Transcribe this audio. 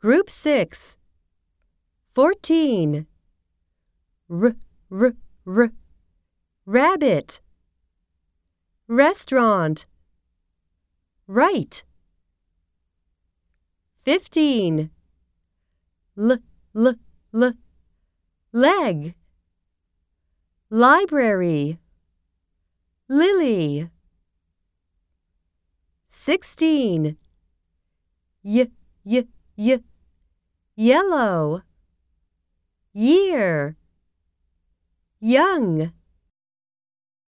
Group 6 14 R r r. Rabbit. Restaurant. Right. 15 L l l. Leg. Library. Lily. 16 Y y y Yellow. Year. Young